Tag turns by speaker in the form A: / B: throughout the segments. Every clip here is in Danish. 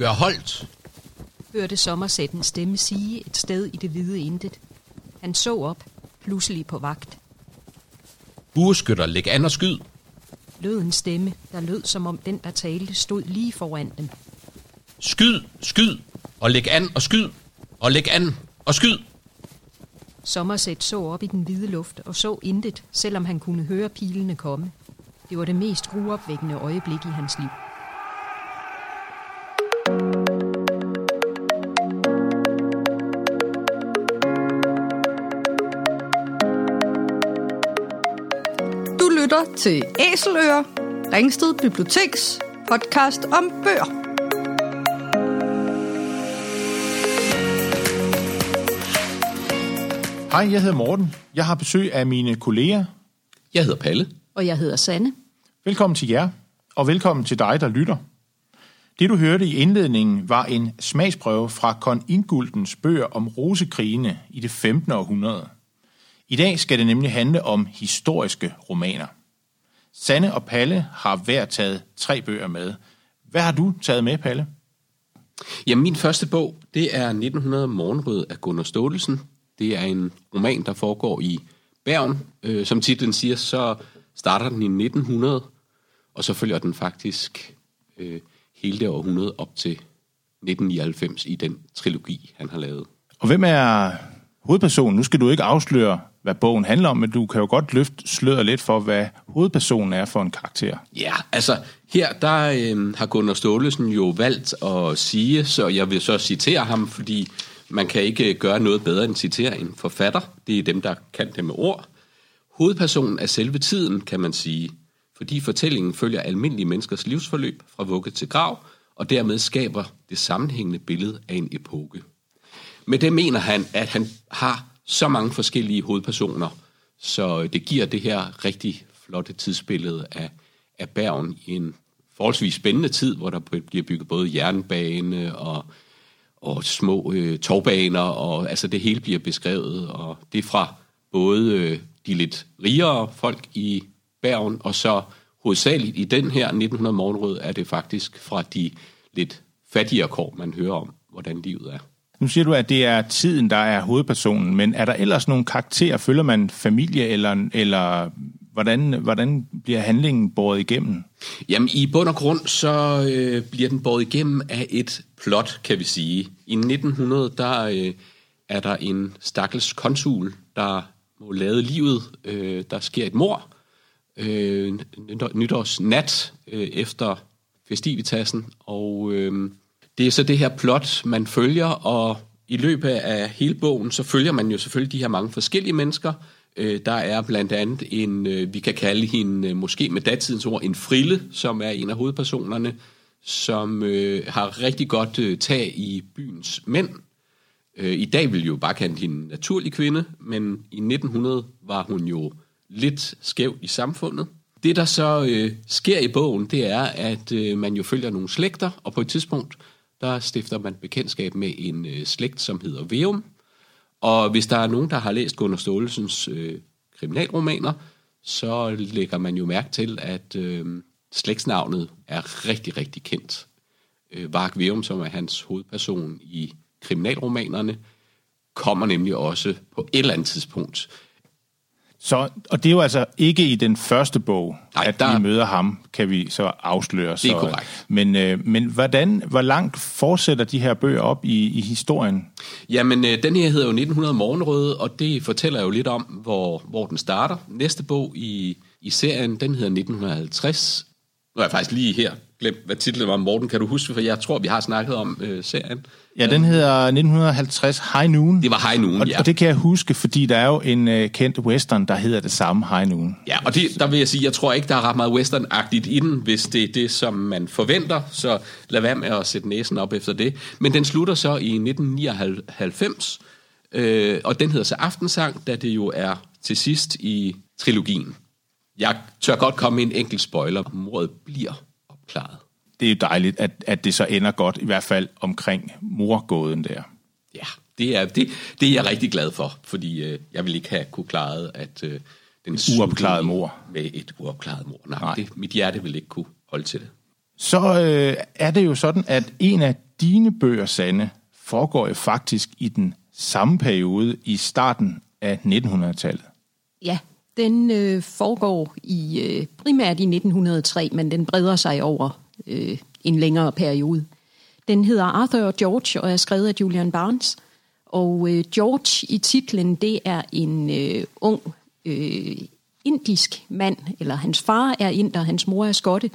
A: Gør holdt!
B: hørte Sommersæt en stemme sige et sted i det hvide intet. Han så op, pludselig på vagt.
A: Bueskytter, læg an og skyd!
B: Lød en stemme, der lød som om den, der talte, stod lige foran dem.
A: Skyd, skyd! Og læg an og skyd! Og læg an og skyd!
B: Sommersæt så op i den hvide luft og så intet, selvom han kunne høre pilene komme. Det var det mest gruopvækkende øjeblik i hans liv.
C: Til Æseløer, Ringsted Biblioteks podcast om bøger.
D: Hej, jeg hedder Morten. Jeg har besøg af mine kolleger.
A: Jeg hedder Palle.
B: Og jeg hedder Sanne.
D: Velkommen til jer, og velkommen til dig, der lytter. Det, du hørte i indledningen, var en smagsprøve fra Kon Indguldens bøger om rosekrigene i det 15. århundrede. I dag skal det nemlig handle om historiske romaner. Sanne og Palle har hver taget tre bøger med. Hvad har du taget med, Palle?
A: Ja, min første bog, det er 1900 Morgenrød af Gunnar Staalesen. Det er en roman, der foregår i Bergen. Øh, som titlen siger, så starter den i 1900, og så følger den faktisk øh, hele det århundrede op til 1999 i den trilogi, han har lavet.
D: Og hvem er hovedpersonen? Nu skal du ikke afsløre, hvad bogen handler om, men du kan jo godt løfte sløret lidt for, hvad hovedpersonen er for en karakter.
A: Ja, altså her der øh, har Gunnar Stålesen jo valgt at sige, så jeg vil så citere ham, fordi man kan ikke øh, gøre noget bedre end citere en forfatter. Det er dem, der kan det med ord. Hovedpersonen er selve tiden, kan man sige, fordi fortællingen følger almindelige menneskers livsforløb fra vugge til grav, og dermed skaber det sammenhængende billede af en epoke. Med det mener han, at han har så mange forskellige hovedpersoner, så det giver det her rigtig flotte tidsbillede af, af Bergen i en forholdsvis spændende tid, hvor der bliver bygget både jernbane og, og små øh, togbaner, og altså det hele bliver beskrevet, og det er fra både øh, de lidt rigere folk i Bergen, og så hovedsageligt i den her 1900 morgenrød er det faktisk fra de lidt fattigere kår, man hører om, hvordan livet er.
D: Nu siger du, at det er tiden, der er hovedpersonen, men er der ellers nogle karakterer? Følger man familie, eller, eller hvordan, hvordan bliver handlingen båret igennem?
A: Jamen, i bund og grund, så øh, bliver den båret igennem af et plot, kan vi sige. I 1900, der øh, er der en stakkels konsul, der må lade livet. Øh, der sker et mor øh, nytårsnat øh, efter festivitassen, og øh, det er så det her plot, man følger, og i løbet af hele bogen, så følger man jo selvfølgelig de her mange forskellige mennesker. Øh, der er blandt andet en, øh, vi kan kalde hende øh, måske med datidens ord, en frille, som er en af hovedpersonerne, som øh, har rigtig godt øh, tag i byens mænd. Øh, I dag vil jo bare kalde hende en naturlig kvinde, men i 1900 var hun jo lidt skæv i samfundet. Det, der så øh, sker i bogen, det er, at øh, man jo følger nogle slægter, og på et tidspunkt, der stifter man bekendtskab med en øh, slægt, som hedder Veum. Og hvis der er nogen, der har læst Gunnar Stålesens øh, kriminalromaner, så lægger man jo mærke til, at øh, slægtsnavnet er rigtig, rigtig kendt. Øh, Vark Veum, som er hans hovedperson i kriminalromanerne, kommer nemlig også på et eller andet tidspunkt
D: så, og det er jo altså ikke i den første bog,
A: Nej,
D: at
A: der...
D: vi møder ham, kan vi så afsløre.
A: Det er så, korrekt.
D: Men, øh, men hvordan, hvor langt fortsætter de her bøger op i, i historien?
A: Jamen, øh, den her hedder jo 1900 Morgenrøde, og det fortæller jo lidt om, hvor, hvor den starter. Næste bog i, i serien, den hedder 1950. Nu er jeg faktisk lige her glemt, hvad titlen var. Morten, kan du huske? For jeg tror, vi har snakket om øh, serien.
D: Ja, den hedder 1950 High Noon.
A: Det var High Noon,
D: og,
A: ja.
D: Og det kan jeg huske, fordi der er jo en uh, kendt western, der hedder det samme High Noon.
A: Ja, og det, der vil jeg sige, jeg tror ikke, der er ret meget western-agtigt i den, hvis det er det, som man forventer. Så lad være med at sætte næsen op efter det. Men den slutter så i 1999, øh, og den hedder så Aftensang, da det jo er til sidst i trilogien. Jeg tør godt komme med en enkelt spoiler. Mordet bliver opklaret.
D: Det er jo dejligt, at, at det så ender godt, i hvert fald omkring morgåden der.
A: Ja, det er, det, det er jeg rigtig glad for, fordi øh, jeg vil ikke have kunne klaret, at øh, den
D: uopklarede mor.
A: Med et uopklaret mor. Nej, Nej. Det, mit hjerte vil ikke kunne holde til det.
D: Så øh, er det jo sådan, at en af dine bøger, Sande, foregår jo faktisk i den samme periode i starten af 1900-tallet.
B: Ja, den øh, foregår i øh, primært i 1903, men den breder sig over øh, en længere periode. Den hedder Arthur og George og er skrevet af Julian Barnes. Og øh, George i titlen, det er en øh, ung øh, indisk mand, eller hans far er inder, hans mor er skotte.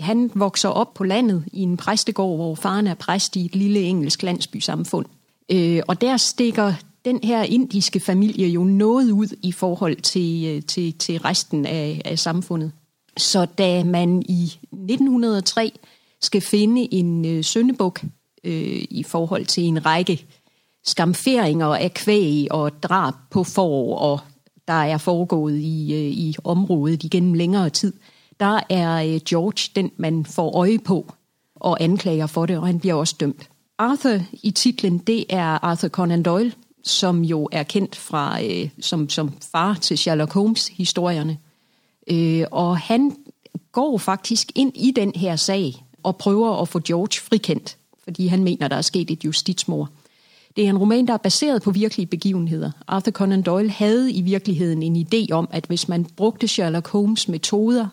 B: Han vokser op på landet i en præstegård, hvor faren er præst i et lille engelsk landsbysamfund. Øh, og der stikker den her indiske familie jo noget ud i forhold til, øh, til, til resten af, af samfundet. Så da man i 1903 skal finde en øh, søndebuk øh, i forhold til en række skamferinger af kvæg og drab på får, og der er foregået i, øh, i området igennem længere tid, der er øh, George den, man får øje på og anklager for det, og han bliver også dømt. Arthur i titlen, det er Arthur Conan Doyle, som jo er kendt fra øh, som, som far til Sherlock Holmes-historierne. Øh, og han går faktisk ind i den her sag og prøver at få George frikendt, fordi han mener, der er sket et justitsmord. Det er en roman, der er baseret på virkelige begivenheder. Arthur Conan Doyle havde i virkeligheden en idé om, at hvis man brugte Sherlock Holmes metoder,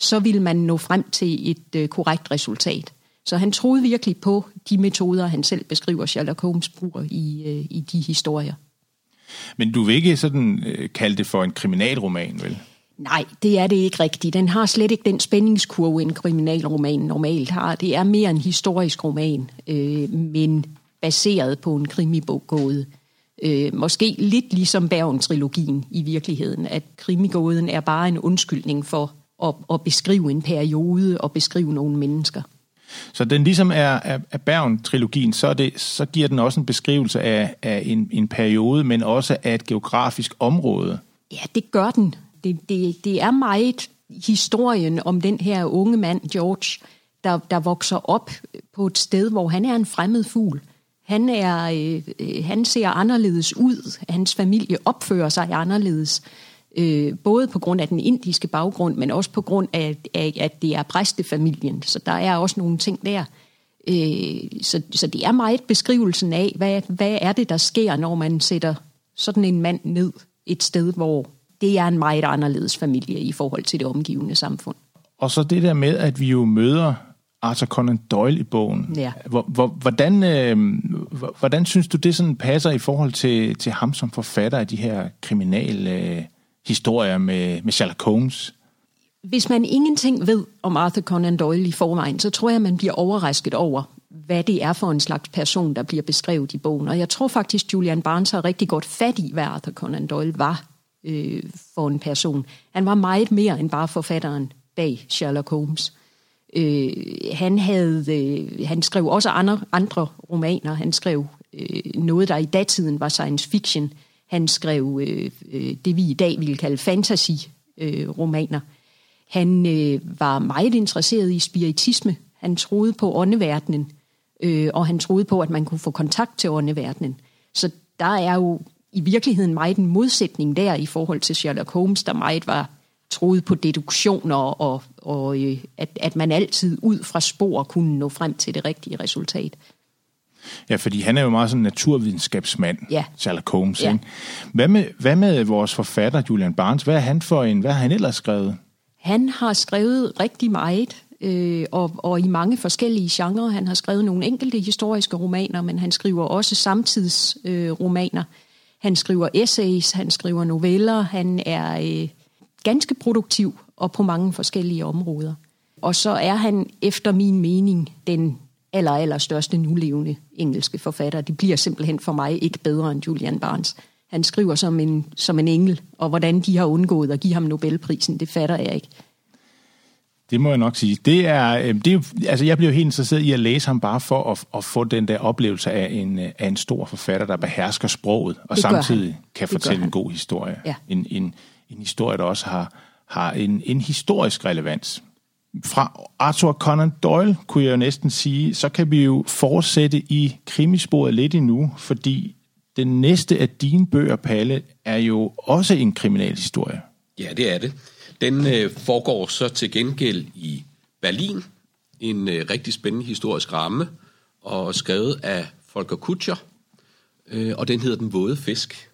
B: så ville man nå frem til et øh, korrekt resultat. Så han troede virkelig på de metoder, han selv beskriver Sherlock Holmes bruger i, øh, i de historier.
D: Men du vil ikke sådan øh, kalde det for en kriminalroman, vel?
B: Nej, det er det ikke rigtigt. Den har slet ikke den spændingskurve, en kriminalroman normalt har. Det er mere en historisk roman, øh, men baseret på en krimibogåde. Øh, måske lidt ligesom Bergen-trilogien i virkeligheden, at krimigåden er bare en undskyldning for at, at beskrive en periode og beskrive nogle mennesker.
D: Så den ligesom er af Bergen-trilogien, så, er det, så giver den også en beskrivelse af, af en, en periode, men også af et geografisk område.
B: Ja, det gør den. Det, det, det er meget historien om den her unge mand, George, der, der vokser op på et sted, hvor han er en fremmed fugl. Han, er, øh, øh han ser anderledes ud. Hans familie opfører sig anderledes. Øh, både på grund af den indiske baggrund, men også på grund af, af at det er præstefamilien. Så der er også nogle ting der. Øh, så, så det er meget beskrivelsen af, hvad, hvad er det, der sker, når man sætter sådan en mand ned et sted, hvor det er en meget anderledes familie i forhold til det omgivende samfund.
D: Og så det der med, at vi jo møder Arthur Conan Doyle i bogen.
B: Ja.
D: Hvor, hvor, hvordan, øh, hvordan synes du, det sådan passer i forhold til, til ham som forfatter af de her kriminale øh, historier med, med Sherlock Holmes?
B: Hvis man ingenting ved om Arthur Conan Doyle i forvejen, så tror jeg, man bliver overrasket over, hvad det er for en slags person, der bliver beskrevet i bogen. Og jeg tror faktisk, Julian Barnes har rigtig godt fat i, hvad Arthur Conan Doyle var øh, for en person. Han var meget mere end bare forfatteren bag Sherlock Holmes. Øh, han, havde, øh, han skrev også andre, andre romaner. Han skrev øh, noget, der i datiden var science fiction. Han skrev øh, øh, det, vi i dag ville kalde fantasy-romaner. Øh, han øh, var meget interesseret i spiritisme. Han troede på åndeverdenen, øh, og han troede på, at man kunne få kontakt til åndeverdenen. Så der er jo i virkeligheden meget en modsætning der i forhold til Sherlock Holmes, der meget var troede på deduktioner og, og øh, at, at man altid ud fra spor kunne nå frem til det rigtige resultat.
D: Ja, fordi han er jo meget sådan en naturvidenskabsmand,
B: ja.
D: Sherlock Holmes. Ja. Ikke? Hvad, med, hvad med vores forfatter, Julian Barnes? Hvad er han for en? Hvad har han ellers skrevet?
B: Han har skrevet rigtig meget, øh, og, og i mange forskellige genrer. Han har skrevet nogle enkelte historiske romaner, men han skriver også samtidsromaner. Øh, romaner. han skriver essays, han skriver noveller, han er... Øh, ganske produktiv og på mange forskellige områder. Og så er han efter min mening den aller, aller største nulevende engelske forfatter. Det bliver simpelthen for mig ikke bedre end Julian Barnes. Han skriver som en, som en engel, og hvordan de har undgået at give ham Nobelprisen, det fatter jeg ikke.
D: Det må jeg nok sige. Det er, øh, det er altså jeg bliver helt interesseret i at læse ham bare for at, at få den der oplevelse af en, af en stor forfatter, der behersker sproget, og det samtidig kan det fortælle en god historie.
B: Ja.
D: En, en, en historie, der også har, har en, en historisk relevans. Fra Arthur Conan Doyle, kunne jeg jo næsten sige, så kan vi jo fortsætte i krimisporet lidt endnu, fordi den næste af dine bøger, Palle, er jo også en kriminalhistorie.
A: Ja, det er det. Den øh, foregår så til gengæld i Berlin, en øh, rigtig spændende historisk ramme, og skrevet af Volker Kutscher, øh, og den hedder Den Våde Fisk.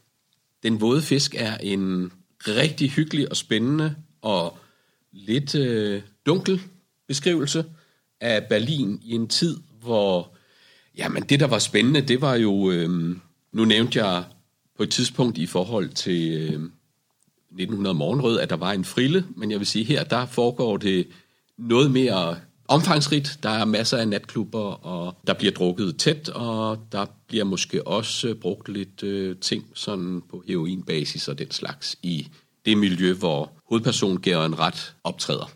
A: Den Våde Fisk er en rigtig hyggelig og spændende og lidt øh, dunkel beskrivelse af Berlin i en tid, hvor jamen det, der var spændende, det var jo, øh, nu nævnte jeg på et tidspunkt i forhold til øh, 1900 Morgenrød, at der var en frille, men jeg vil sige, her der foregår det noget mere omfangsrigt. Der er masser af natklubber, og der bliver drukket tæt, og der bliver måske også øh, brugt lidt øh, ting sådan på heroinbasis og den slags i det miljø, hvor hovedpersonen en Ret optræder.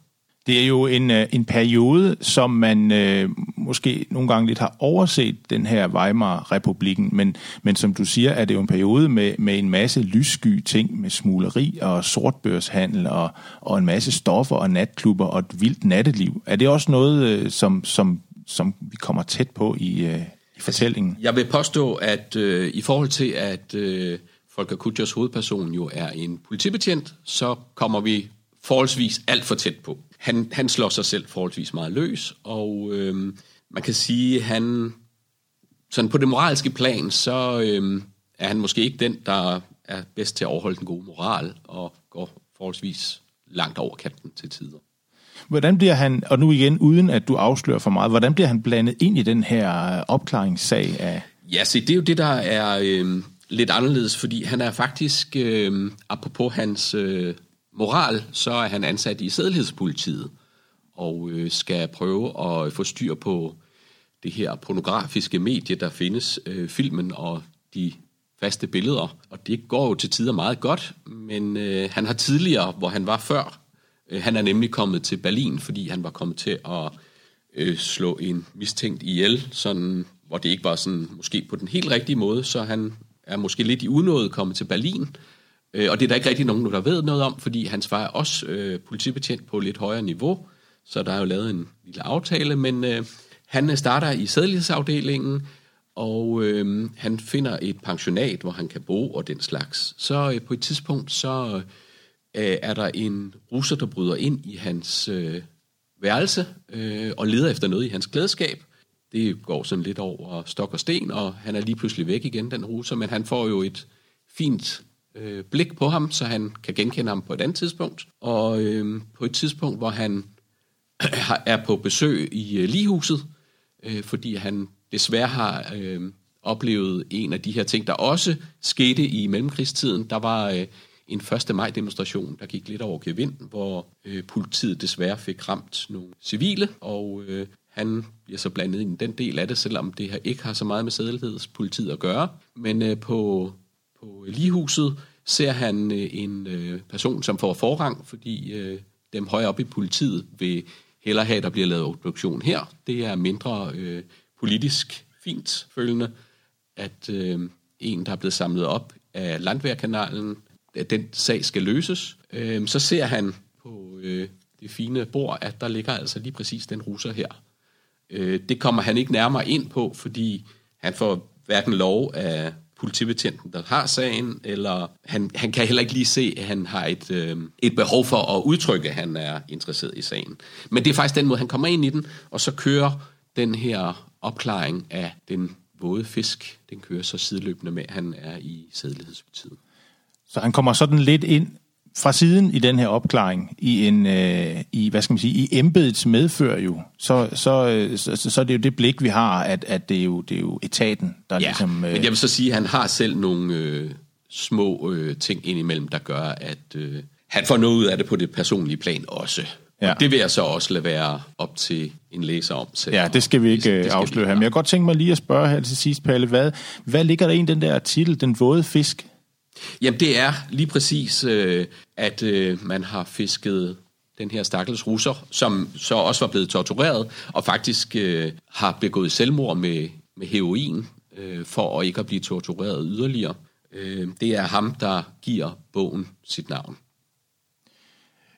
D: Det er jo en, øh, en periode, som man øh, måske nogle gange lidt har overset, den her Weimar-republiken, men, men som du siger, er det jo en periode med, med en masse lyssky ting, med smugleri og sortbørshandel og, og en masse stoffer og natklubber og et vildt natteliv. Er det også noget, øh, som, som, som vi kommer tæt på i, øh, i fortællingen?
A: Jeg vil påstå, at øh, i forhold til, at øh, Folker Kutjers hovedperson jo er en politibetjent, så kommer vi forholdsvis alt for tæt på. Han, han slår sig selv forholdsvis meget løs, og øh, man kan sige, han sådan på det moralske plan, så øh, er han måske ikke den, der er bedst til at overholde den gode moral, og går forholdsvis langt over kanten til tider.
D: Hvordan bliver han, og nu igen uden at du afslører for meget, hvordan bliver han blandet ind i den her opklaringssag af...
A: Ja, se, det er jo det, der er øh, lidt anderledes, fordi han er faktisk, øh, apropos hans øh, moral, så er han ansat i sædlighedspolitiet og øh, skal prøve at få styr på det her pornografiske medie, der findes, øh, filmen og de faste billeder. Og det går jo til tider meget godt, men øh, han har tidligere, hvor han var før, øh, han er nemlig kommet til Berlin, fordi han var kommet til at øh, slå en mistænkt ihjel, sådan, hvor det ikke var sådan måske på den helt rigtige måde, så han er måske lidt i unåde kommet til Berlin, Øh, og det er der ikke rigtig nogen, der ved noget om, fordi hans far er også øh, politibetjent på lidt højere niveau, så der er jo lavet en lille aftale, men øh, han øh, starter i sædlighedsafdelingen, og øh, han finder et pensionat, hvor han kan bo og den slags. Så øh, på et tidspunkt, så øh, er der en russer, der bryder ind i hans øh, værelse øh, og leder efter noget i hans klædeskab. Det går sådan lidt over stok og sten, og han er lige pludselig væk igen, den russer, men han får jo et fint øh, blik på ham, så han kan genkende ham på et andet tidspunkt. Og øh, på et tidspunkt, hvor han er på besøg i øh, ligehuset, øh, fordi han desværre har øh, oplevet en af de her ting, der også skete i mellemkrigstiden. Der var øh, en 1. maj demonstration, der gik lidt over gevind, hvor øh, politiet desværre fik ramt nogle civile, og øh, han bliver så blandet ind i den del af det, selvom det her ikke har så meget med sædelighedspolitiet at gøre. Men øh, på på øh, ligehuset ser han øh, en øh, person, som får forrang, fordi øh, dem højere op i politiet vil hellere have, at der bliver lavet obduktion her. Det er mindre øh, politisk fint følgende, at øh, en, der er blevet samlet op af Landværkanalen, at den sag skal løses. Øh, så ser han på øh, det fine bord, at der ligger altså lige præcis den russer her. Øh, det kommer han ikke nærmere ind på, fordi han får hverken lov af politibetjenten, der har sagen, eller han, han kan heller ikke lige se, at han har et, øh, et behov for at udtrykke, at han er interesseret i sagen. Men det er faktisk den måde, han kommer ind i den, og så kører den her opklaring af den våde fisk, den kører så sideløbende med, at han er i sædlighedspartiet.
D: Så han kommer sådan lidt ind fra siden i den her opklaring, i en øh, i hvad skal man sige, i embedets medfør jo, så så, øh, så, så, så er det jo det blik vi har, at, at det er jo det er jo etaten, der
A: ja,
D: ligesom.
A: Øh... men jeg vil så sige, at han har selv nogle øh, små øh, ting indimellem, der gør, at øh, han får noget ud af det på det personlige plan også. Ja. Det vil jeg så også lade være op til en læser om selv.
D: Ja, det skal vi ikke det, det afsløre her. Men jeg kan godt tænke mig lige at spørge her til sidst, Palle, hvad, hvad ligger der i den der titel, Den våde fisk?
A: Jamen det er lige præcis, øh, at øh, man har fisket den her stakkels russer, som så også var blevet tortureret, og faktisk øh, har begået selvmord med, med heroin, øh, for at ikke at blive tortureret yderligere. Øh, det er ham, der giver bogen sit navn.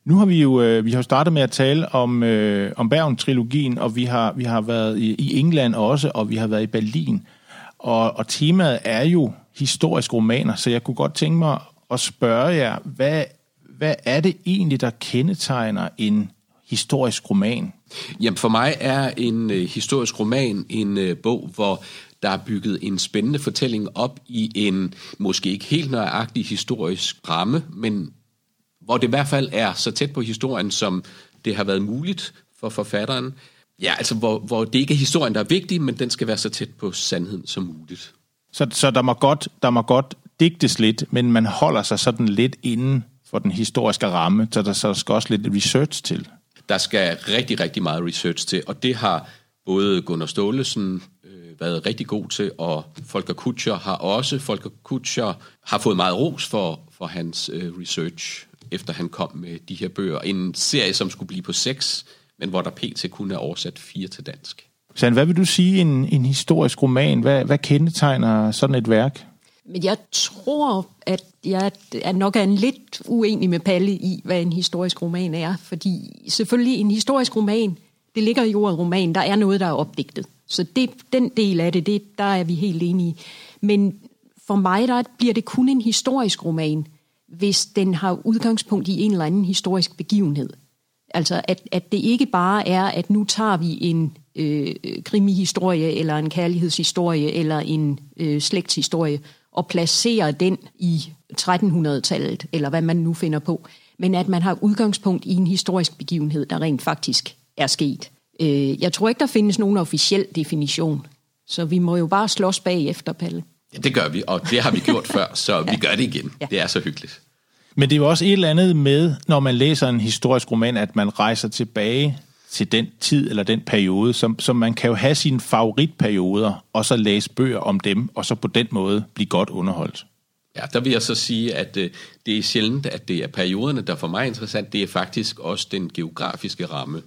D: Nu har vi jo øh, vi har startet med at tale om øh, om Bergen-trilogien, og vi har vi har været i, i England også, og vi har været i Berlin. Og, og temaet er jo historiske romaner, så jeg kunne godt tænke mig at spørge jer, hvad, hvad er det egentlig, der kendetegner en historisk roman?
A: Jamen for mig er en øh, historisk roman en øh, bog, hvor der er bygget en spændende fortælling op i en måske ikke helt nøjagtig historisk ramme, men hvor det i hvert fald er så tæt på historien, som det har været muligt for forfatteren. Ja, altså hvor, hvor det ikke er historien, der er vigtig, men den skal være så tæt på sandheden som muligt.
D: Så, så der, må godt, der må godt digtes lidt, men man holder sig sådan lidt inden for den historiske ramme, så der, så der skal også lidt research til.
A: Der skal rigtig, rigtig meget research til, og det har både Gunnar Stålesen øh, været rigtig god til, og Folker Kutscher har også. Folker Kutscher har fået meget ros for, for hans øh, research, efter han kom med de her bøger. En serie, som skulle blive på seks, men hvor der pt. kun er oversat fire til dansk.
D: Sand, hvad vil du sige en, en historisk roman? Hvad, hvad kendetegner sådan et værk?
B: Men jeg tror, at jeg er nok er en lidt uenig med Palle i, hvad en historisk roman er. Fordi selvfølgelig en historisk roman, det ligger i ordet roman, der er noget, der er opdigtet. Så det, den del af det, det, der er vi helt enige. Men for mig, der bliver det kun en historisk roman, hvis den har udgangspunkt i en eller anden historisk begivenhed. Altså, at, at det ikke bare er, at nu tager vi en øh, krimihistorie, eller en kærlighedshistorie, eller en øh, slægtshistorie, og placerer den i 1300-tallet, eller hvad man nu finder på, men at man har udgangspunkt i en historisk begivenhed, der rent faktisk er sket. Øh, jeg tror ikke, der findes nogen officiel definition, så vi må jo bare slås bagefter, Palle.
A: Ja, det gør vi, og det har vi gjort før, så ja. vi gør det igen. Ja. Det er så hyggeligt.
D: Men det er jo også et eller andet med, når man læser en historisk roman, at man rejser tilbage til den tid eller den periode, som, som man kan jo have sine favoritperioder, og så læse bøger om dem, og så på den måde blive godt underholdt.
A: Ja, der vil jeg så sige, at øh, det er sjældent, at det er perioderne, der for mig er interessant. Det er faktisk også den geografiske ramme.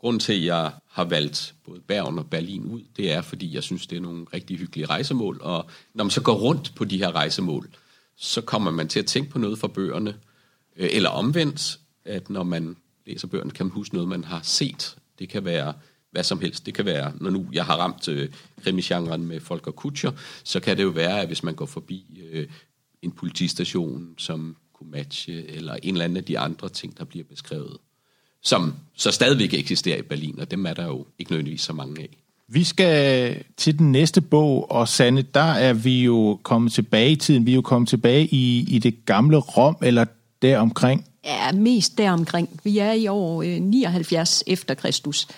A: Grunden til, at jeg har valgt både Bergen og Berlin ud, det er, fordi jeg synes, det er nogle rigtig hyggelige rejsemål. Og når man så går rundt på de her rejsemål, så kommer man til at tænke på noget fra bøgerne. Øh, eller omvendt, at når man læser bøgerne, kan man huske noget, man har set. Det kan være hvad som helst. Det kan være, når nu jeg har ramt øh, krimigenren med folk og kutscher, så kan det jo være, at hvis man går forbi øh, en politistation, som kunne matche, eller en eller anden af de andre ting, der bliver beskrevet, som så stadigvæk eksisterer i Berlin, og dem er der jo ikke nødvendigvis så mange af.
D: Vi skal til den næste bog, og Sanne, der er vi jo kommet tilbage i tiden. Vi er jo kommet tilbage i, i det gamle Rom, eller deromkring.
B: Ja, mest deromkring. Vi er i år øh, 79 efter Kristus.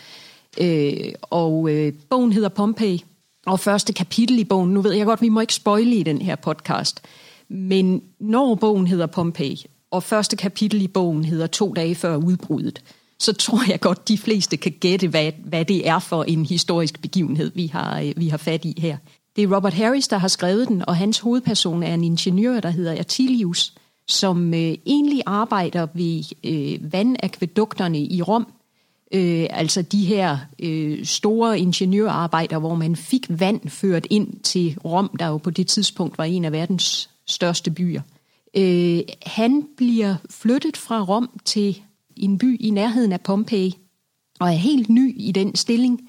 B: Øh, og øh, bogen hedder Pompeji, og første kapitel i bogen, nu ved jeg godt, vi må ikke spoile i den her podcast, men når bogen hedder Pompeji, og første kapitel i bogen hedder To dage før udbruddet, så tror jeg godt, de fleste kan gætte, hvad, hvad det er for en historisk begivenhed, vi har, øh, vi har fat i her. Det er Robert Harris, der har skrevet den, og hans hovedperson er en ingeniør, der hedder Attilius, som øh, egentlig arbejder ved øh, vandakvedukterne i Rom, øh, altså de her øh, store ingeniørarbejder, hvor man fik vand ført ind til Rom, der jo på det tidspunkt var en af verdens største byer. Øh, han bliver flyttet fra Rom til en by i nærheden af Pompeji, og er helt ny i den stilling,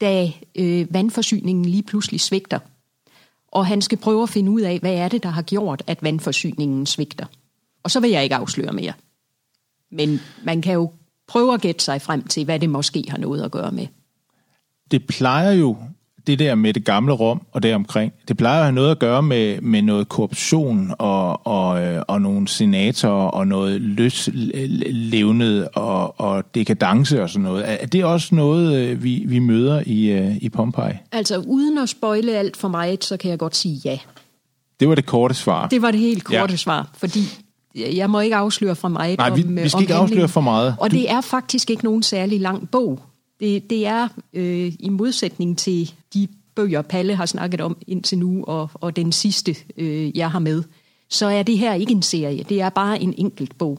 B: da øh, vandforsyningen lige pludselig svigter. Og han skal prøve at finde ud af, hvad er det, der har gjort, at vandforsyningen svigter. Og så vil jeg ikke afsløre mere. Men man kan jo prøve at gætte sig frem til, hvad det måske har noget at gøre med.
D: Det plejer jo det der med det gamle Rom og deromkring, det plejer at have noget at gøre med, med noget korruption og, og, øh, og nogle senatorer og noget løslevnet og, og dekadence og sådan noget. Er det også noget, øh, vi, vi møder i, øh, i Pompeji?
B: Altså uden at spoile alt for mig, så kan jeg godt sige ja.
D: Det var det korte svar.
B: Det var det helt korte ja. svar, fordi jeg må ikke afsløre for mig.
D: Nej, vi,
B: om,
D: vi skal
B: om
D: ikke afsløre for meget.
B: Og det er faktisk ikke nogen særlig lang bog. Det, det er øh, i modsætning til de bøger, Palle har snakket om indtil nu, og, og den sidste, øh, jeg har med, så er det her ikke en serie. Det er bare en enkelt bog.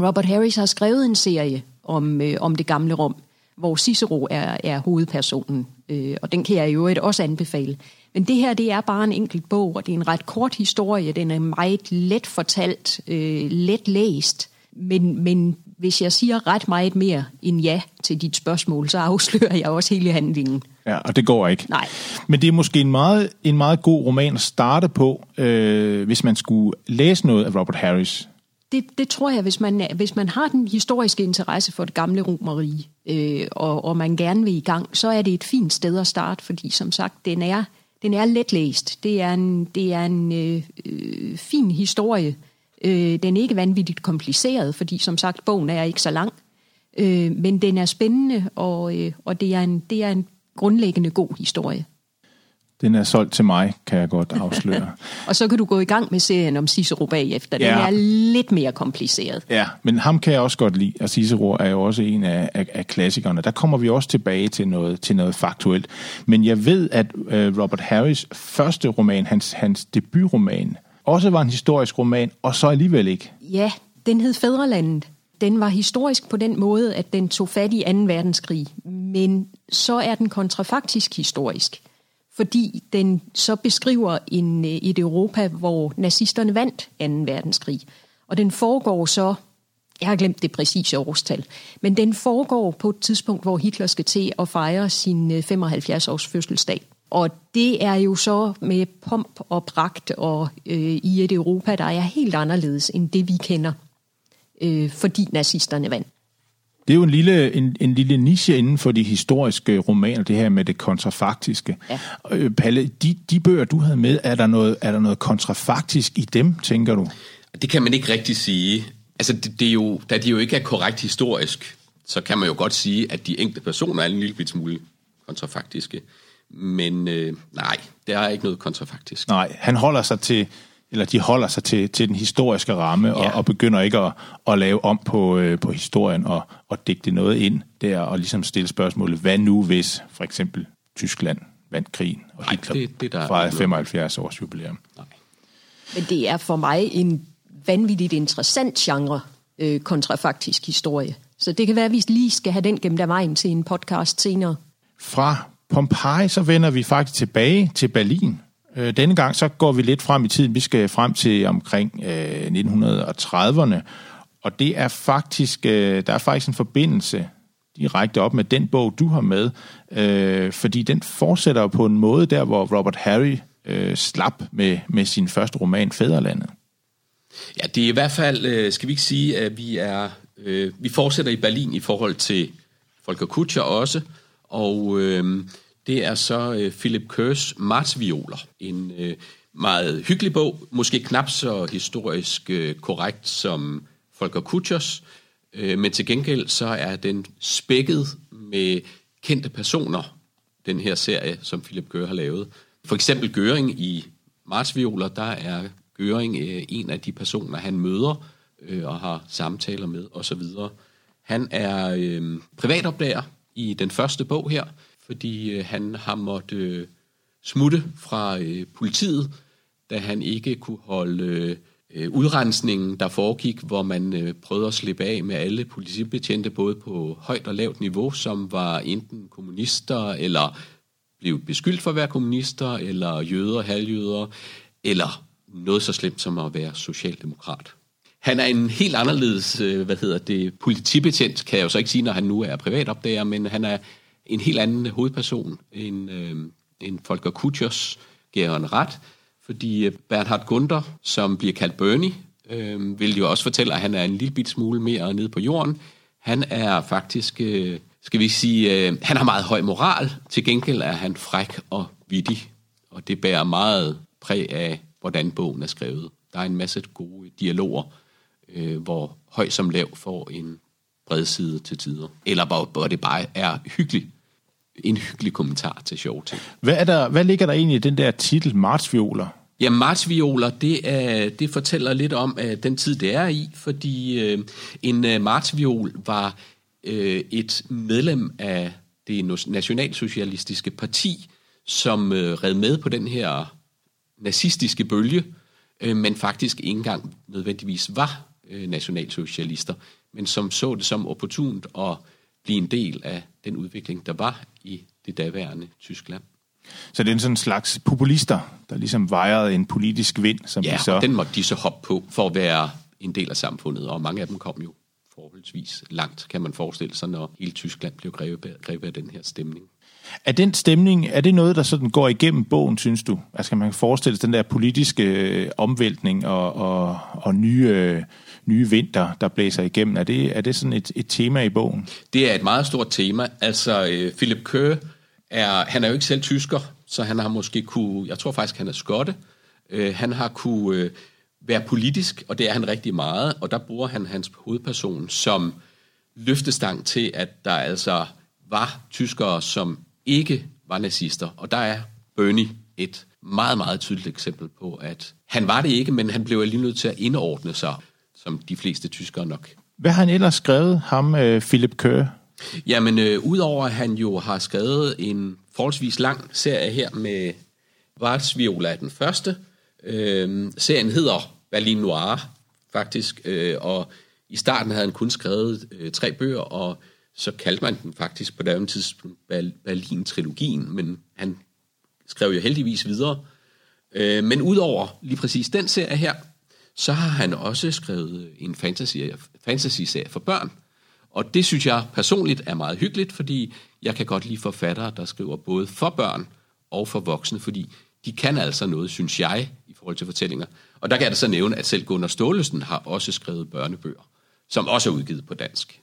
B: Robert Harris har skrevet en serie om, øh, om det gamle Rom, hvor Cicero er, er hovedpersonen, øh, og den kan jeg i øvrigt også anbefale. Men det her, det er bare en enkelt bog, og det er en ret kort historie. Den er meget let fortalt, øh, let læst, men, men hvis jeg siger ret meget mere end ja til dit spørgsmål, så afslører jeg også hele handlingen.
D: Ja, og det går ikke.
B: Nej.
D: Men det er måske en meget, en meget god roman at starte på, øh, hvis man skulle læse noget af Robert Harris.
B: Det det, tror jeg, hvis man, hvis man har den historiske interesse for det gamle romerige, øh, og, og man gerne vil i gang, så er det et fint sted at starte, fordi som sagt, den er, den er letlæst. Det er en, det er en øh, øh, fin historie. Øh, den er ikke vanvittigt kompliceret, fordi som sagt, bogen er ikke så lang. Øh, men den er spændende, og, øh, og det, er en, det er en grundlæggende god historie.
D: Den er solgt til mig, kan jeg godt afsløre.
B: og så kan du gå i gang med serien om Cicero bagefter. Den ja. er lidt mere kompliceret.
D: Ja, men ham kan jeg også godt lide, og Cicero er jo også en af, af, af klassikerne. Der kommer vi også tilbage til noget, til noget faktuelt. Men jeg ved, at uh, Robert Harris første roman, hans, hans debutroman, også var en historisk roman, og så alligevel ikke.
B: Ja, den hed Fædrelandet. Den var historisk på den måde, at den tog fat i 2. verdenskrig, men så er den kontrafaktisk historisk fordi den så beskriver en, øh, et Europa, hvor nazisterne vandt 2. verdenskrig. Og den foregår så, jeg har glemt det præcise årstal, men den foregår på et tidspunkt, hvor Hitler skal til at fejre sin øh, 75-års fødselsdag. Og det er jo så med pomp og pragt og øh, i et Europa, der er helt anderledes end det, vi kender, øh, fordi nazisterne vandt.
D: Det er jo en lille, en, en lille niche inden for de historiske romaner, det her med det kontrafaktiske. Ja. Øh, Palle, de, de bøger, du havde med, er der, noget, er der noget kontrafaktisk i dem, tænker du?
A: Det kan man ikke rigtig sige. Altså, det, det er jo, da de jo ikke er korrekt historisk, så kan man jo godt sige, at de enkelte personer er en lille smule kontrafaktiske. Men øh, nej, der er ikke noget kontrafaktisk.
D: Nej, han holder sig til eller de holder sig til, til den historiske ramme, og, ja. og begynder ikke at, at lave om på, øh, på historien og, og digte noget ind der, og ligesom stille spørgsmålet, hvad nu hvis for eksempel Tyskland vandt krigen, og Nej, Hitler det, det der fra 75 års jubilæum. Nej.
B: Men det er for mig en vanvittigt interessant genre, øh, kontrafaktisk historie. Så det kan være, at vi lige skal have den gennem der vejen til en podcast senere.
D: Fra Pompeji, så vender vi faktisk tilbage til Berlin, Øh, denne gang så går vi lidt frem i tiden. Vi skal frem til omkring øh, 1930'erne, og det er faktisk, øh, der er faktisk en forbindelse direkte op med den bog, du har med, øh, fordi den fortsætter på en måde der, hvor Robert Harry øh, slap med, med sin første roman, Fæderlandet.
A: Ja, det er i hvert fald, øh, skal vi ikke sige, at vi er, øh, vi fortsætter i Berlin i forhold til Volker Kutscher også, og øh, det er så øh, Philip Kerrs Martsvioler, En øh, meget hyggelig bog, måske knap så historisk øh, korrekt som Folker Kutschers, øh, men til gengæld så er den spækket med kendte personer, den her serie, som Philip Kerr har lavet. For eksempel Gøring i Martsvioler, der er Gøring øh, en af de personer, han møder øh, og har samtaler med osv. Han er øh, privatopdager i den første bog her, fordi øh, han har måttet øh, smutte fra øh, politiet, da han ikke kunne holde øh, udrensningen, der foregik, hvor man øh, prøvede at slippe af med alle politibetjente, både på højt og lavt niveau, som var enten kommunister, eller blev beskyldt for at være kommunister, eller jøder, halvjøder, eller noget så slemt som at være socialdemokrat. Han er en helt anderledes, øh, hvad hedder det, politibetjent, kan jeg jo så ikke sige, når han nu er privatopdager, men han er en helt anden hovedperson end, øh, end Folker Kutschers, giver han ret, fordi øh, Bernhard Gunther, som bliver kaldt Bernie, øh, vil jo også fortælle, at han er en lille bit smule mere nede på jorden. Han er faktisk, øh, skal vi sige, øh, han har meget høj moral, til gengæld er han fræk og vittig, og det bærer meget præg af, hvordan bogen er skrevet. Der er en masse gode dialoger, øh, hvor høj som lav får en bred side til tider. Eller hvor, hvor det bare er hyggeligt en hyggelig kommentar til sjov ting.
D: Hvad, er der, hvad ligger der egentlig i den der titel, Martsvioler?
A: Ja, martsvioler, det, er, det fortæller lidt om uh, den tid, det er i, fordi uh, en uh, martsviol var uh, et medlem af det nationalsocialistiske parti, som uh, red med på den her nazistiske bølge, uh, men faktisk ikke engang nødvendigvis var uh, nationalsocialister, men som så det som opportunt at blive en del af den udvikling, der var i det daværende Tyskland.
D: Så det er en sådan slags populister, der ligesom vejrede en politisk vind, som
A: ja,
D: de så...
A: den måtte de så hoppe på for at være en del af samfundet, og mange af dem kom jo forholdsvis langt, kan man forestille sig, når hele Tyskland blev grebet, grebet af den her stemning.
D: Er den stemning, er det noget, der sådan går igennem bogen, synes du? Altså man kan forestille sig den der politiske øh, omvæltning og, og, og nye, øh, nye vinter, der blæser igennem. Er det, er det sådan et, et tema i bogen?
A: Det er et meget stort tema. Altså, øh, Philip Køge er, han er jo ikke selv tysker, så han har måske kunne, jeg tror faktisk, han er skotte, øh, han har kunne øh, være politisk, og det er han rigtig meget, og der bruger han hans hovedperson som løftestang til, at der altså var tyskere, som ikke var nazister. Og der er Bernie et meget, meget tydeligt eksempel på, at han var det ikke, men han blev lige nødt til at indordne sig, som de fleste tyskere nok.
D: Hvad har han ellers skrevet, ham øh, Philip Kerr?
A: Jamen, øh, udover at han jo har skrevet en forholdsvis lang serie her med Viola den første, øh, serien hedder Berlin Noir, faktisk, øh, og i starten havde han kun skrevet øh, tre bøger, og så kaldte man den faktisk på det tidspunkt Berlin-trilogien, men han skrev jo heldigvis videre. Øh, men udover lige præcis den serie her, så har han også skrevet en fantasy-serie fantasy for børn. Og det synes jeg personligt er meget hyggeligt, fordi jeg kan godt lide forfattere, der skriver både for børn og for voksne, fordi de kan altså noget, synes jeg, i forhold til fortællinger. Og der kan jeg da så nævne, at selv Gunnar Stålesen har også skrevet børnebøger, som også er udgivet på dansk.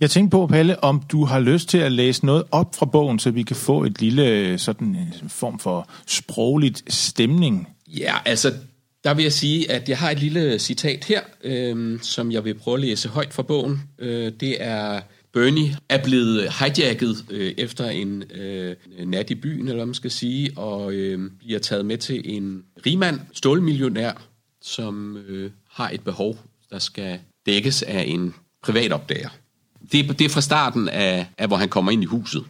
D: Jeg tænkte på, Palle, om du har lyst til at læse noget op fra bogen, så vi kan få et lille øh, sådan en form for sprogligt stemning.
A: Ja, altså der vil jeg sige, at jeg har et lille citat her, øh, som jeg vil prøve at læse højt fra bogen. Øh, det er, Bernie er blevet hijacket øh, efter en øh, nat i byen, eller hvad man skal sige, og øh, bliver taget med til en rigmand, stålmillionær, som øh, har et behov, der skal dækkes af en privatopdager. Det, det er fra starten af, af, hvor han kommer ind i huset.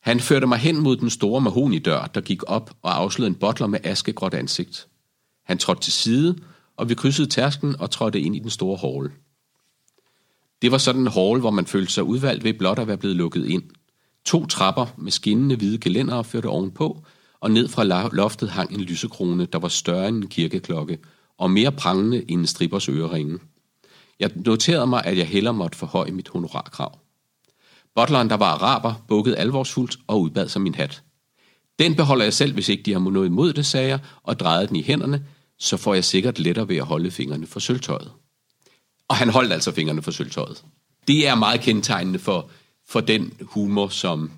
A: Han førte mig hen mod den store mahonidør, der gik op og afslørede en bottler med askegråt ansigt. Han trådte til side, og vi krydsede tærsken og trådte ind i den store hall. Det var sådan en hall, hvor man følte sig udvalgt ved blot at være blevet lukket ind. To trapper med skinnende hvide gelænder førte ovenpå, og ned fra loftet hang en lysekrone, der var større end en kirkeklokke, og mere prangende end en strippers øreringe. Jeg noterede mig, at jeg heller måtte forhøje mit honorarkrav. Butleren, der var araber, bukkede alvorsfuldt og udbad sig min hat. Den beholder jeg selv, hvis ikke de har noget imod det, sagde jeg, og drejede den i hænderne, så får jeg sikkert lettere ved at holde fingrene for sølvtøjet. Og han holdt altså fingrene for sølvtøjet. Det er meget kendetegnende for, for den humor, som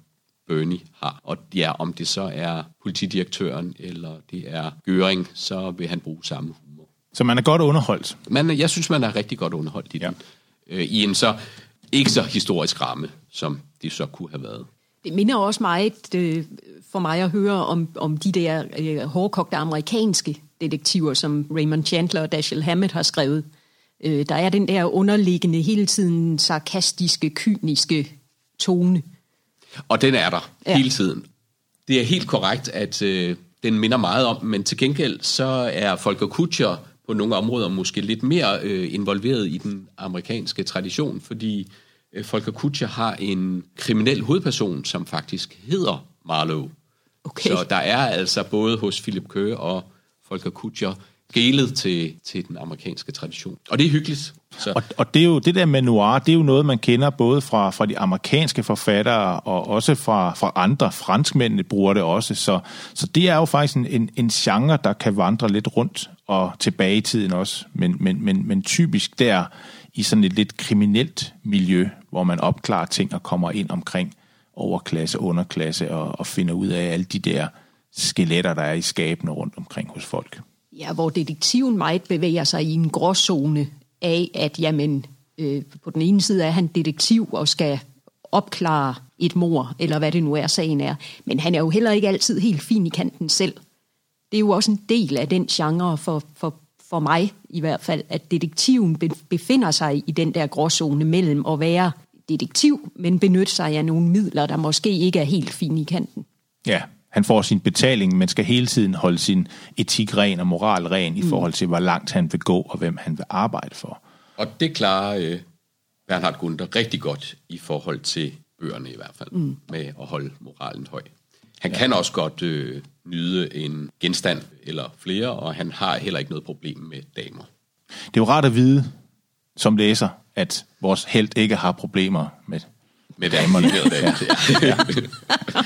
A: Bernie har. Og ja, om det så er politidirektøren eller det er Göring, så vil han bruge samme humor.
D: Så man er godt underholdt?
A: Man, jeg synes, man er rigtig godt underholdt i den. Ja. Øh, I en så ikke så historisk ramme, som det så kunne have været.
B: Det minder også meget øh, for mig at høre om, om de der øh, hårdkogte amerikanske detektiver, som Raymond Chandler og Dashiell Hammett har skrevet. Øh, der er den der underliggende, hele tiden sarkastiske, kyniske tone.
A: Og den er der ja. hele tiden. Det er helt korrekt, at øh, den minder meget om, men til gengæld så er Folker Kutscher på nogle områder måske lidt mere øh, involveret i den amerikanske tradition, fordi øh, Folker Kutscher har en kriminel hovedperson, som faktisk hedder Marlowe. Okay. Så der er altså både hos Philip Køge og Folker Kutscher gelet til, til den amerikanske tradition. Og det er hyggeligt.
D: Så. Og, og det er jo det der med noir, det er jo noget, man kender både fra, fra de amerikanske forfattere og også fra, fra andre. Franskmændene bruger det også. Så, så det er jo faktisk en, en, en genre, der kan vandre lidt rundt og tilbage i tiden også. Men, men, men, men typisk der i sådan et lidt kriminelt miljø, hvor man opklarer ting og kommer ind omkring overklasse, underklasse og, og finder ud af alle de der skeletter, der er i skabene rundt omkring hos folk.
B: Ja, hvor detektiven meget bevæger sig i en gråzone af, at jamen, øh, på den ene side er han detektiv og skal opklare et mor, eller hvad det nu er, sagen er. Men han er jo heller ikke altid helt fin i kanten selv. Det er jo også en del af den genre for, for, for mig i hvert fald, at detektiven befinder sig i den der gråzone mellem at være detektiv, men benytte sig af nogle midler, der måske ikke er helt fine i kanten.
D: Ja, han får sin betaling, men skal hele tiden holde sin etik ren og moral ren i mm. forhold til, hvor langt han vil gå og hvem han vil arbejde for.
A: Og det klarer øh, Bernhard Gunther rigtig godt i forhold til bøgerne i hvert fald, mm. med at holde moralen høj. Han ja. kan også godt øh, nyde en genstand eller flere, og han har heller ikke noget problem med damer.
D: Det er jo rart at vide, som læser, at vores held ikke har problemer med
A: med damerne. ja. ja.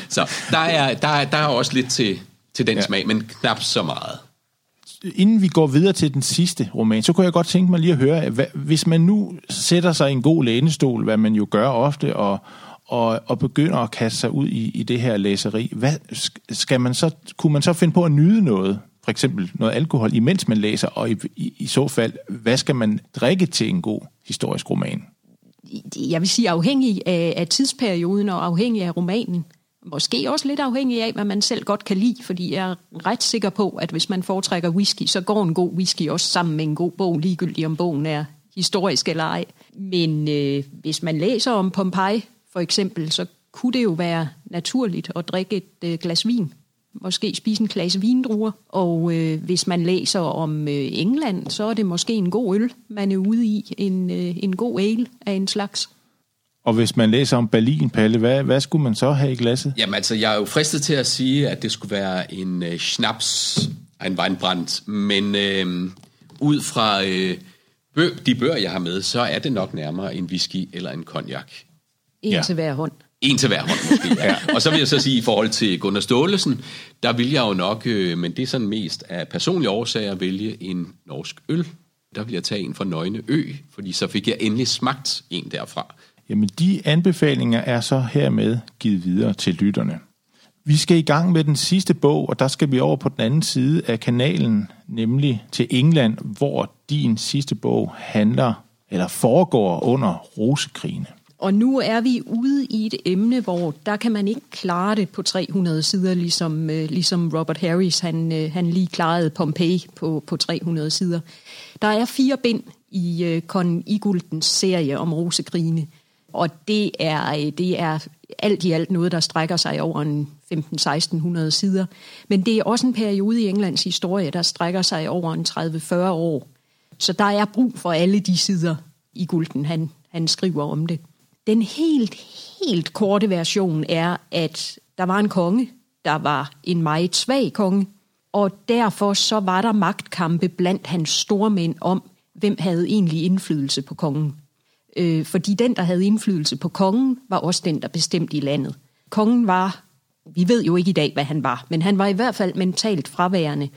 A: Så der er, der, er, der er også lidt til, til den ja. smag, men knap så meget.
D: Inden vi går videre til den sidste roman, så kunne jeg godt tænke mig lige at høre, hvad, hvis man nu sætter sig i en god lænestol, hvad man jo gør ofte, og, og, og begynder at kaste sig ud i, i det her læseri, hvad, skal man så, kunne man så finde på at nyde noget? For eksempel noget alkohol, imens man læser, og i, i, i så fald, hvad skal man drikke til en god historisk roman?
B: Jeg vil sige afhængig af, af tidsperioden og afhængig af romanen. Måske også lidt afhængig af, hvad man selv godt kan lide, fordi jeg er ret sikker på, at hvis man foretrækker whisky, så går en god whisky også sammen med en god bog, ligegyldigt om bogen er historisk eller ej. Men øh, hvis man læser om Pompeji, for eksempel, så kunne det jo være naturligt at drikke et øh, glas vin. Måske spise en klasse vindruer. Og øh, hvis man læser om øh, England, så er det måske en god øl, man er ude i. En, øh, en god ale af en slags.
D: Og hvis man læser om Berlin, Palle, hvad, hvad skulle man så have i glasset?
A: Jamen altså, jeg er jo fristet til at sige, at det skulle være en øh, schnaps, en weinbrand, men øh, ud fra øh, bø, de bøger, jeg har med, så er det nok nærmere en whisky eller en cognac.
B: En ja. til hver hånd.
A: En til hver hånd måske, ja. Og så vil jeg så sige, i forhold til Gunnar Stålesen, der vil jeg jo nok, øh, men det er sådan mest af personlige årsager, vælge en norsk øl. Der vil jeg tage en fra Nøgne Ø, fordi så fik jeg endelig smagt en derfra.
D: Jamen, de anbefalinger er så hermed givet videre til lytterne. Vi skal i gang med den sidste bog, og der skal vi over på den anden side af kanalen, nemlig til England, hvor din sidste bog handler eller foregår under rosekrigene.
B: Og nu er vi ude i et emne, hvor der kan man ikke klare det på 300 sider, ligesom, øh, ligesom Robert Harris, han, øh, han lige klarede Pompeii på, på 300 sider. Der er fire bind i øh, Con Iguldens serie om rosegrine, og det er, øh, det er alt i alt noget, der strækker sig over en 15-1600 sider. Men det er også en periode i Englands historie, der strækker sig over en 30-40 år. Så der er brug for alle de sider i Gulden, han, han skriver om det. Den helt, helt korte version er, at der var en konge, der var en meget svag konge, og derfor så var der magtkampe blandt hans stormænd om, hvem havde egentlig indflydelse på kongen. Øh, fordi den, der havde indflydelse på kongen, var også den, der bestemte i landet. Kongen var, vi ved jo ikke i dag, hvad han var, men han var i hvert fald mentalt fraværende.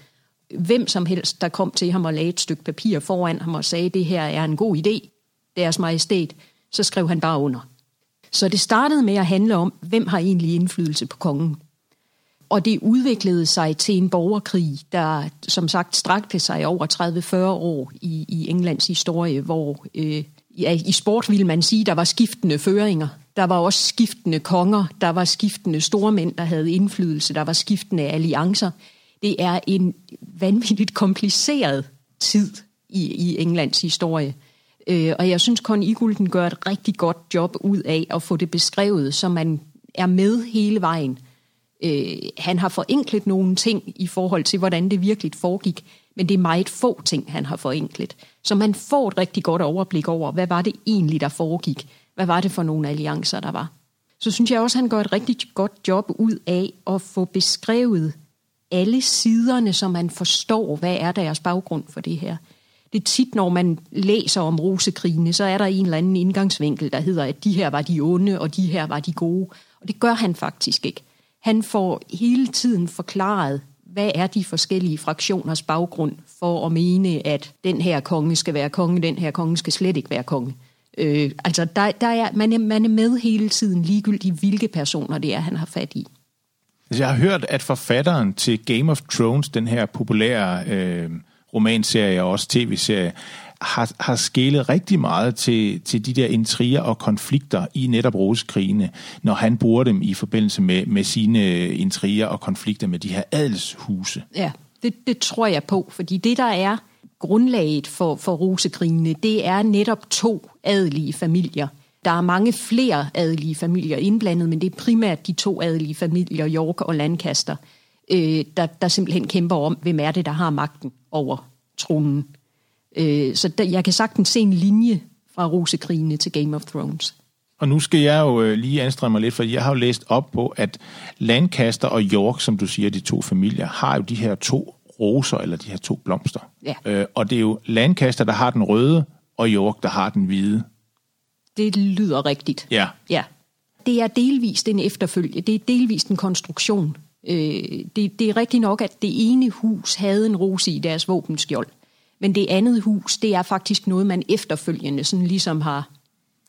B: Hvem som helst, der kom til ham og lagde et stykke papir foran ham og sagde, det her er en god idé, deres majestæt, så skrev han bare under. Så det startede med at handle om, hvem har egentlig indflydelse på kongen. Og det udviklede sig til en borgerkrig, der som sagt strakte sig over 30-40 år i, i Englands historie, hvor øh, ja, i sport ville man sige, der var skiftende føringer. Der var også skiftende konger, der var skiftende stormænd, der havde indflydelse, der var skiftende alliancer. Det er en vanvittigt kompliceret tid i, i Englands historie. Øh, og jeg synes, Kon Igulden gør et rigtig godt job ud af at få det beskrevet, så man er med hele vejen. Øh, han har forenklet nogle ting i forhold til, hvordan det virkelig foregik, men det er meget få ting, han har forenklet. Så man får et rigtig godt overblik over, hvad var det egentlig, der foregik? Hvad var det for nogle alliancer, der var? Så synes jeg også, at han gør et rigtig godt job ud af at få beskrevet alle siderne, så man forstår, hvad er deres baggrund for det her det er tit, når man læser om rosekrigene, så er der en eller anden indgangsvinkel, der hedder, at de her var de onde, og de her var de gode. Og det gør han faktisk ikke. Han får hele tiden forklaret, hvad er de forskellige fraktioners baggrund for at mene, at den her konge skal være konge, den her konge skal slet ikke være konge. Øh, altså, der, der er, man, er, man er med hele tiden, ligegyldigt hvilke personer det er, han har fat i.
D: Jeg har hørt, at forfatteren til Game of Thrones, den her populære øh, romanserie og også tv-serie, har, har skælet rigtig meget til, til de der intriger og konflikter i netop rosekrigene, når han bruger dem i forbindelse med, med sine intriger og konflikter med de her adelshuse.
B: Ja, det, det tror jeg på, fordi det der er grundlaget for, for rosekrigene, det er netop to adelige familier. Der er mange flere adelige familier indblandet, men det er primært de to adelige familier, York og Lancaster, øh, der, der simpelthen kæmper om, hvem er det, der har magten over tronen. Øh, så der, jeg kan sagtens se en linje fra Rosekrigene til Game of Thrones.
D: Og nu skal jeg jo øh, lige anstrenge mig lidt, for jeg har jo læst op på, at Lancaster og York, som du siger, de to familier, har jo de her to roser, eller de her to blomster.
B: Ja.
D: Øh, og det er jo Lancaster, der har den røde, og York, der har den hvide.
B: Det lyder rigtigt.
D: Ja.
B: Ja. det er delvist en efterfølge, det er delvist en konstruktion. Øh, det, det er rigtigt nok, at det ene hus havde en rose i deres våbenskjold, men det andet hus, det er faktisk noget, man efterfølgende sådan ligesom har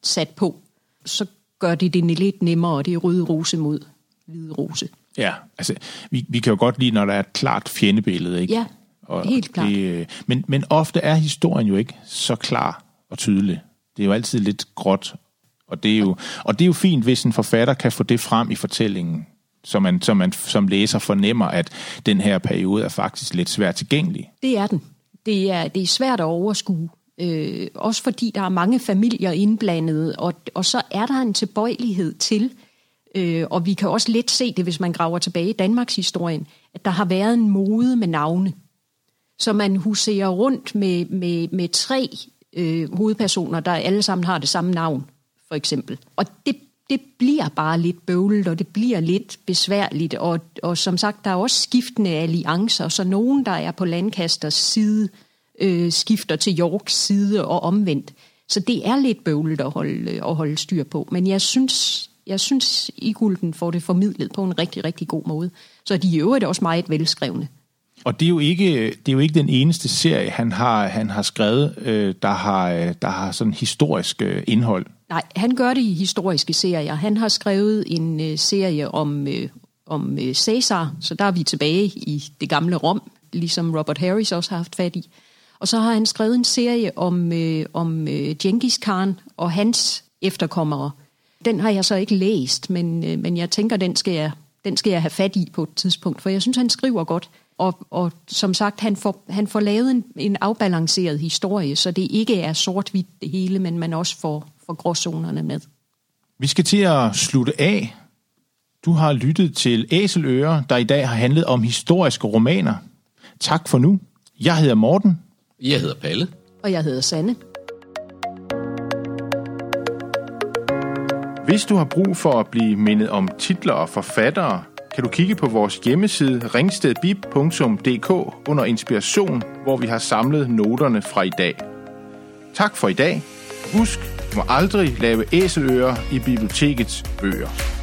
B: sat på. Så gør det det lidt nemmere, det er røde rose mod hvide rose.
D: Ja, altså, vi, vi kan jo godt lide, når der er et klart fjendebillede, ikke?
B: Ja, og helt klart. Det,
D: men, men ofte er historien jo ikke så klar og tydelig. Det er jo altid lidt gråt, og det er jo, og det er jo fint, hvis en forfatter kan få det frem i fortællingen, så man, så man som læser fornemmer, at den her periode er faktisk lidt svært tilgængelig.
B: Det er den. Det er, det er svært at overskue. Øh, også fordi der er mange familier indblandet, og, og så er der en tilbøjelighed til, øh, og vi kan også lidt se det, hvis man graver tilbage i Danmarks historien, at der har været en mode med navne. Så man huserer rundt med, med, med tre øh, hovedpersoner, der alle sammen har det samme navn, for eksempel. Og det, det bliver bare lidt bøvlet, og det bliver lidt besværligt, og, og som sagt, der er også skiftende alliancer, så nogen, der er på Landkasters side, øh, skifter til Yorks side og omvendt. Så det er lidt bøvlet at holde, øh, at holde styr på. Men jeg synes, jeg synes, i Gulden får det formidlet på en rigtig, rigtig god måde. Så de er øvrigt også meget velskrevne.
D: Og det er jo ikke, det er jo ikke den eneste serie, han har, han har skrevet, øh, der, har, der har sådan historisk øh, indhold.
B: Nej, han gør det i historiske serier. Han har skrevet en øh, serie om, øh, om øh, Caesar, så der er vi tilbage i det gamle Rom, ligesom Robert Harris også har haft fat i. Og så har han skrevet en serie om, øh, om øh, Genghis Khan og hans efterkommere. Den har jeg så ikke læst, men, øh, men jeg tænker, den skal jeg, den skal jeg have fat i på et tidspunkt, for jeg synes, han skriver godt. Og, og som sagt, han får, han får lavet en, en afbalanceret historie, så det ikke er sort-hvidt det hele, men man også får, får gråzonerne med.
D: Vi skal til at slutte af. Du har lyttet til Æseløre, der i dag har handlet om historiske romaner. Tak for nu. Jeg hedder Morten.
A: Jeg hedder Palle.
B: Og jeg hedder Sanne.
D: Hvis du har brug for at blive mindet om titler og forfattere, kan du kigge på vores hjemmeside ringstedbib.dk under inspiration, hvor vi har samlet noterne fra i dag. Tak for i dag. Husk, du må aldrig lave æselører i bibliotekets bøger.